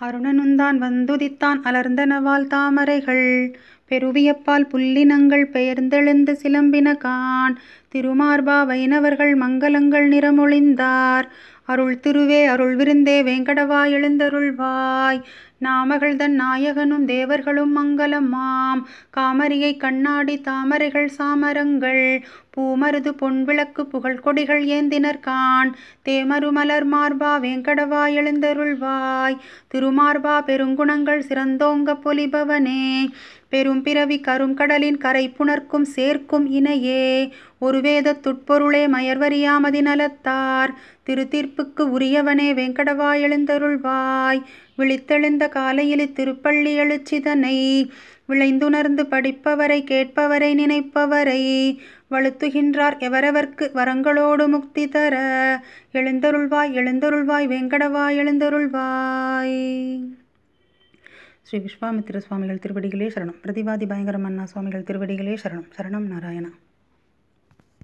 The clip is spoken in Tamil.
அருணனுந்தான் வந்துதித்தான் அலர்ந்தனவால் தாமரைகள். பெருவியப்பால் புல்லினங்கள் பெயர்ந்தெழுந்து சிலம்பின கான். திருமார்பா வைணவர்கள் மங்கலங்கள் நிறமொழிந்தார். அருள் திருவே அருள் விருந்தே வேங்கடவா எழுந்தருள்வாய். நாமகள்தன் நாயகனும் தேவர்களும் மங்கலமாம் காமரியை கண்ணாடி தாமரைகள் சாமரங்கள். பூமருது பொன்விளக்கு புகழ்கொடிகள் ஏந்தினர் தேமரு தேமருமலர் மார்பா வேங்கடவா எழுந்தருள்வாய். திருமார்பா பெருங்குணங்கள் சிறந்தோங்க பொலிபவனே. பெரும் பிறவி கருங்கடலின் கரை புணர்க்கும் சேர்க்கும் இணையே. ஒரு வேதத் துட்பொருளே மயர்வறியாமதி நலத்தார். திருத்தீர்ப்புக்கு உரியவனே வேங்கடவா எழுந்தருள்வாய். விழித்தெழுந்த காலையில் திருப்பள்ளி எழுச்சிதனை. விளைந்துணர்ந்து படிப்பவரை கேட்பவரை நினைப்பவரை. வழுத்துகின்றார் எவரவர்க்கு வரங்களோடு முக்தி தர. எழுந்தருள்வாய் எழுந்தருள்வாய் வேங்கடவா எழுந்தருள்வாய். ஸ்ரீ விஸ்வாமித்திர சுவாமிகள் திருவடிகளே சரணம். பிரதிவாதி பயங்கரமன்னா சுவாமிகள் திருவடிகளே சரணம். சரணம் நாராயணா.